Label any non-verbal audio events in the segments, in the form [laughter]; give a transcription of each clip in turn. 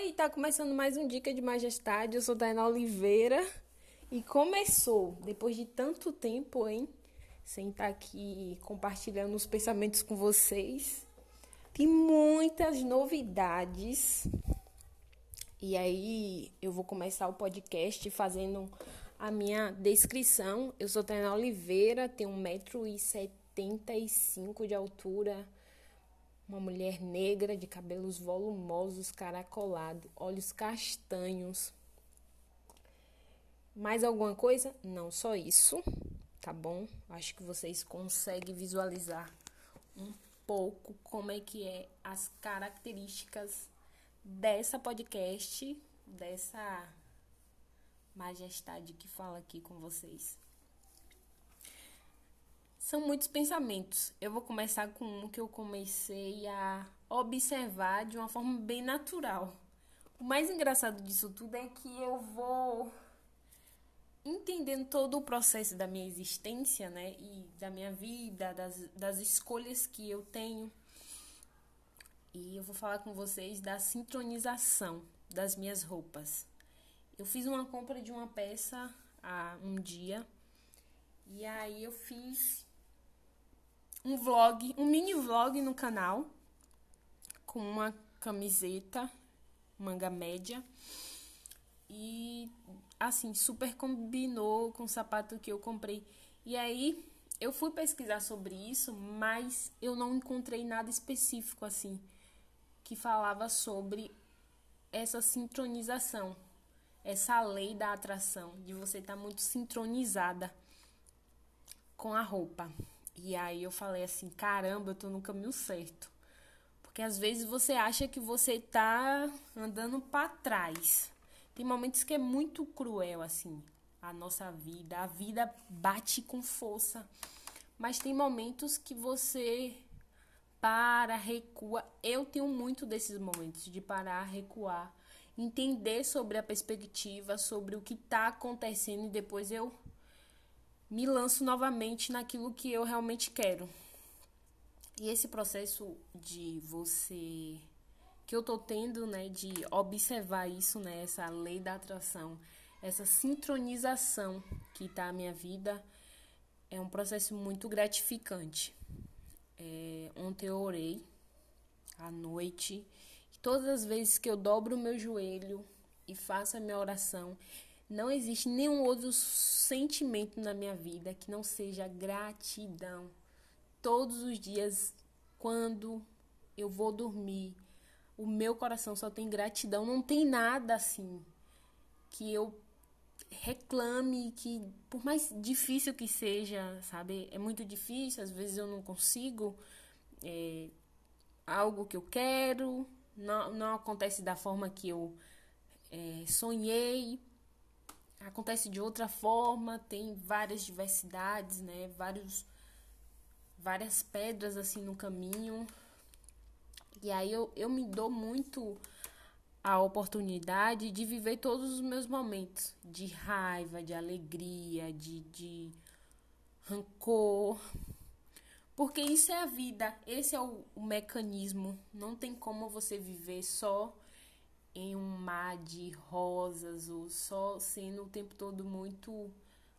Oi, tá começando mais um Dica de Majestade. Eu sou Tainá Oliveira e começou depois de tanto tempo, hein? Sem estar tá aqui compartilhando os pensamentos com vocês. Tem muitas novidades. E aí eu vou começar o podcast fazendo a minha descrição. Eu sou Tainá Oliveira, tenho 1,75m de altura uma mulher negra de cabelos volumosos, caracolado, olhos castanhos. Mais alguma coisa? Não, só isso, tá bom? Acho que vocês conseguem visualizar um pouco como é que é as características dessa podcast, dessa majestade que fala aqui com vocês. São muitos pensamentos. Eu vou começar com um que eu comecei a observar de uma forma bem natural. O mais engraçado disso tudo é que eu vou entendendo todo o processo da minha existência, né? E da minha vida, das, das escolhas que eu tenho. E eu vou falar com vocês da sincronização das minhas roupas. Eu fiz uma compra de uma peça há um dia. E aí eu fiz um vlog, um mini vlog no canal com uma camiseta manga média e assim super combinou com o sapato que eu comprei. E aí eu fui pesquisar sobre isso, mas eu não encontrei nada específico assim que falava sobre essa sincronização, essa lei da atração, de você estar tá muito sincronizada com a roupa. E aí eu falei assim: caramba, eu tô no caminho certo. Porque às vezes você acha que você tá andando para trás. Tem momentos que é muito cruel assim, a nossa vida, a vida bate com força. Mas tem momentos que você para, recua. Eu tenho muito desses momentos de parar, recuar, entender sobre a perspectiva, sobre o que está acontecendo e depois eu me lanço novamente naquilo que eu realmente quero. E esse processo de você que eu tô tendo, né, de observar isso, né, essa lei da atração, essa sincronização que tá a minha vida, é um processo muito gratificante. É, ontem eu orei à noite, e todas as vezes que eu dobro o meu joelho e faço a minha oração, não existe nenhum outro sentimento na minha vida que não seja gratidão. Todos os dias, quando eu vou dormir, o meu coração só tem gratidão. Não tem nada assim que eu reclame, que por mais difícil que seja, sabe? É muito difícil, às vezes eu não consigo é, algo que eu quero, não, não acontece da forma que eu é, sonhei, acontece de outra forma, tem várias diversidades, né? Vários, várias pedras assim no caminho. E aí eu, eu me dou muito a oportunidade de viver todos os meus momentos de raiva, de alegria, de, de rancor. Porque isso é a vida, esse é o, o mecanismo. Não tem como você viver só em um mar de rosas ou só sendo o tempo todo muito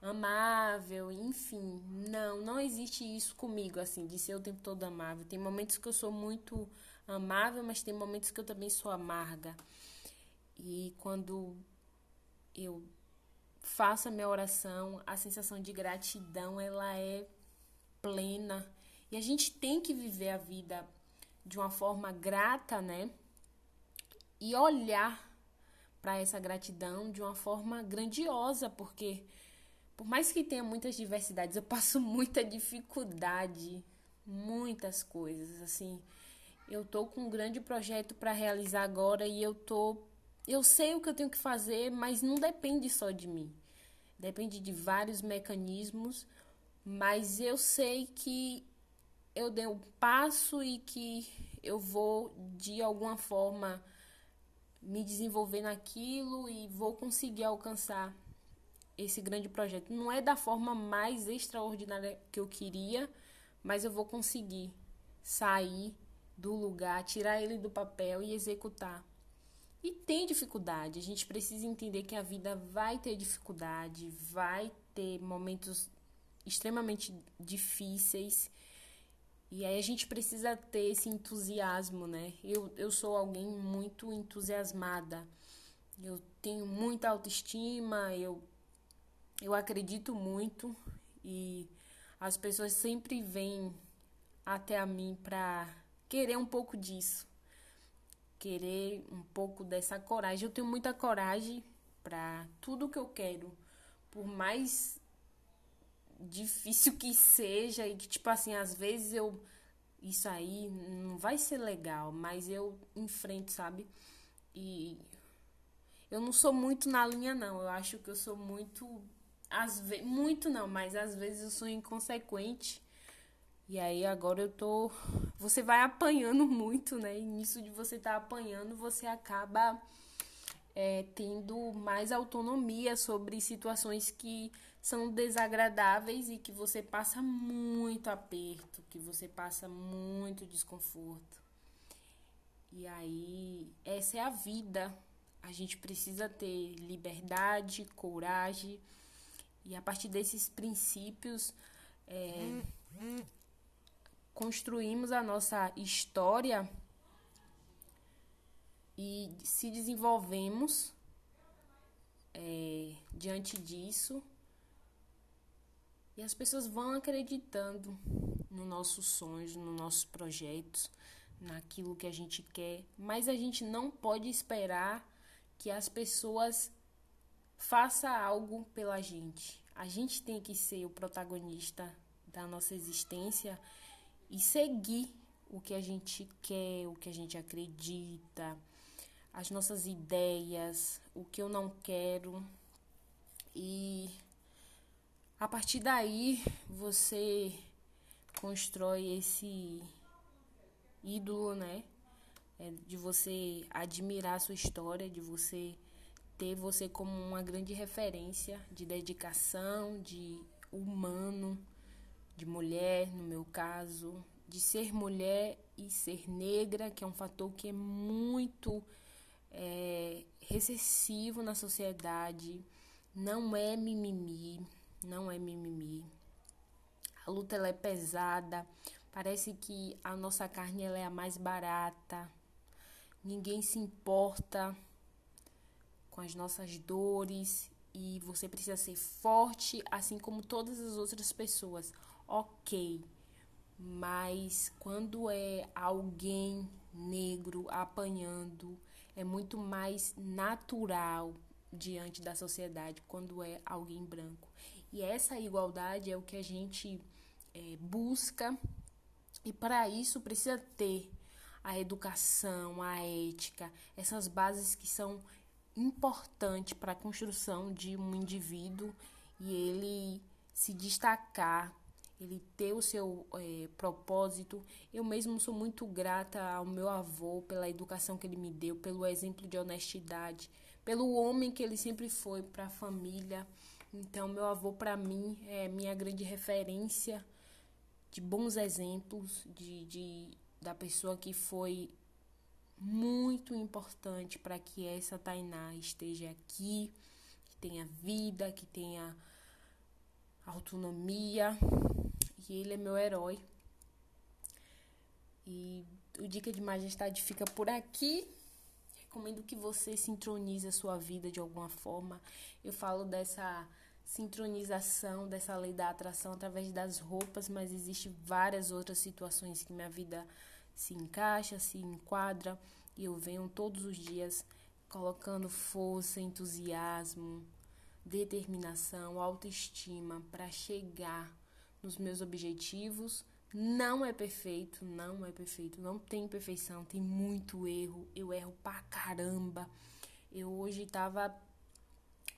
amável, enfim. Não, não existe isso comigo, assim, de ser o tempo todo amável. Tem momentos que eu sou muito amável, mas tem momentos que eu também sou amarga. E quando eu faço a minha oração, a sensação de gratidão, ela é plena. E a gente tem que viver a vida de uma forma grata, né? E olhar para essa gratidão de uma forma grandiosa, porque por mais que tenha muitas diversidades, eu passo [laughs] muita dificuldade, muitas coisas, assim. Eu tô com um grande projeto para realizar agora e eu tô eu sei o que eu tenho que fazer, mas não depende só de mim. Depende de vários mecanismos, mas eu sei que eu dei um passo e que eu vou de alguma forma me desenvolver naquilo e vou conseguir alcançar esse grande projeto. Não é da forma mais extraordinária que eu queria, mas eu vou conseguir sair do lugar, tirar ele do papel e executar. E tem dificuldade. A gente precisa entender que a vida vai ter dificuldade, vai ter momentos extremamente difíceis. E aí a gente precisa ter esse entusiasmo, né? Eu, eu sou alguém muito entusiasmada. Eu tenho muita autoestima, eu, eu acredito muito e as pessoas sempre vêm até a mim para querer um pouco disso. Querer um pouco dessa coragem. Eu tenho muita coragem para tudo que eu quero. Por mais difícil que seja e que tipo assim, às vezes eu isso aí não vai ser legal, mas eu enfrento, sabe? E eu não sou muito na linha não. Eu acho que eu sou muito às vezes, muito não, mas às vezes eu sou inconsequente. E aí agora eu tô você vai apanhando [laughs] muito, né? E nisso de você tá apanhando, você acaba é, tendo mais autonomia sobre situações que são desagradáveis e que você passa muito aperto, que você passa muito desconforto. E aí, essa é a vida. A gente precisa ter liberdade, coragem, e a partir desses princípios, é, construímos a nossa história e se desenvolvemos é, diante disso e as pessoas vão acreditando nos nossos sonhos, nos nossos projetos, naquilo que a gente quer, mas a gente não pode esperar que as pessoas façam algo pela gente. A gente tem que ser o protagonista da nossa existência e seguir o que a gente quer, o que a gente acredita, as nossas ideias, o que eu não quero. E a partir daí, você constrói esse ídolo, né? É de você admirar a sua história, de você ter você como uma grande referência de dedicação, de humano, de mulher, no meu caso, de ser mulher e ser negra, que é um fator que é muito é, recessivo na sociedade, não é mimimi, não é mimimi. A luta ela é pesada, parece que a nossa carne ela é a mais barata. Ninguém se importa com as nossas dores e você precisa ser forte, assim como todas as outras pessoas. OK. Mas quando é alguém negro apanhando, é muito mais natural diante da sociedade quando é alguém branco. E essa igualdade é o que a gente é, busca, e para isso precisa ter a educação, a ética, essas bases que são importantes para a construção de um indivíduo e ele se destacar, ele ter o seu é, propósito. Eu mesmo sou muito grata ao meu avô pela educação que ele me deu, pelo exemplo de honestidade, pelo homem que ele sempre foi para a família. Então, meu avô, para mim, é minha grande referência de bons exemplos de, de da pessoa que foi muito importante para que essa Tainá esteja aqui, que tenha vida, que tenha autonomia. E ele é meu herói. E o Dica de Majestade fica por aqui. Recomendo que você sintonize a sua vida de alguma forma. Eu falo dessa sincronização dessa lei da atração através das roupas, mas existe várias outras situações que minha vida se encaixa, se enquadra e eu venho todos os dias colocando força, entusiasmo, determinação, autoestima para chegar nos meus objetivos. Não é perfeito, não é perfeito, não tem perfeição, tem muito erro. Eu erro pra caramba. Eu hoje tava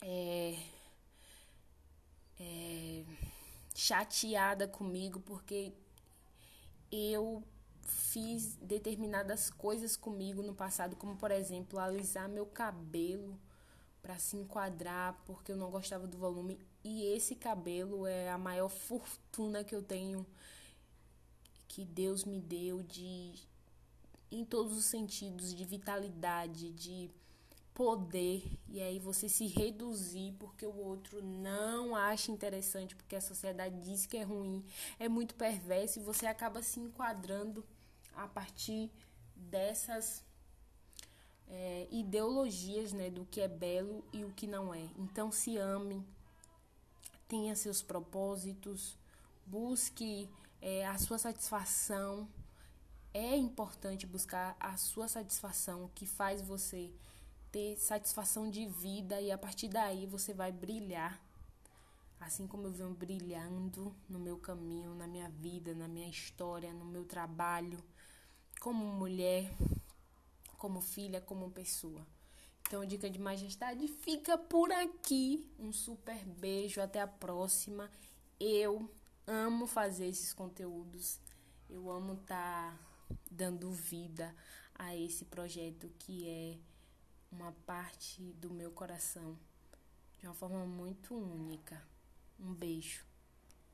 é, é, chateada comigo porque eu fiz determinadas coisas comigo no passado, como por exemplo, alisar meu cabelo para se enquadrar, porque eu não gostava do volume. E esse cabelo é a maior fortuna que eu tenho que Deus me deu de em todos os sentidos, de vitalidade, de poder e aí você se reduzir porque o outro não acha interessante, porque a sociedade diz que é ruim, é muito perverso e você acaba se enquadrando a partir dessas é, ideologias né, do que é belo e o que não é. Então se ame, tenha seus propósitos, busque é, a sua satisfação. É importante buscar a sua satisfação, que faz você ter satisfação de vida e a partir daí você vai brilhar. Assim como eu venho brilhando no meu caminho, na minha vida, na minha história, no meu trabalho, como mulher, como filha, como pessoa. Então, Dica de Majestade fica por aqui. Um super beijo, até a próxima. Eu amo fazer esses conteúdos. Eu amo estar tá dando vida a esse projeto que é uma parte do meu coração de uma forma muito única. Um beijo.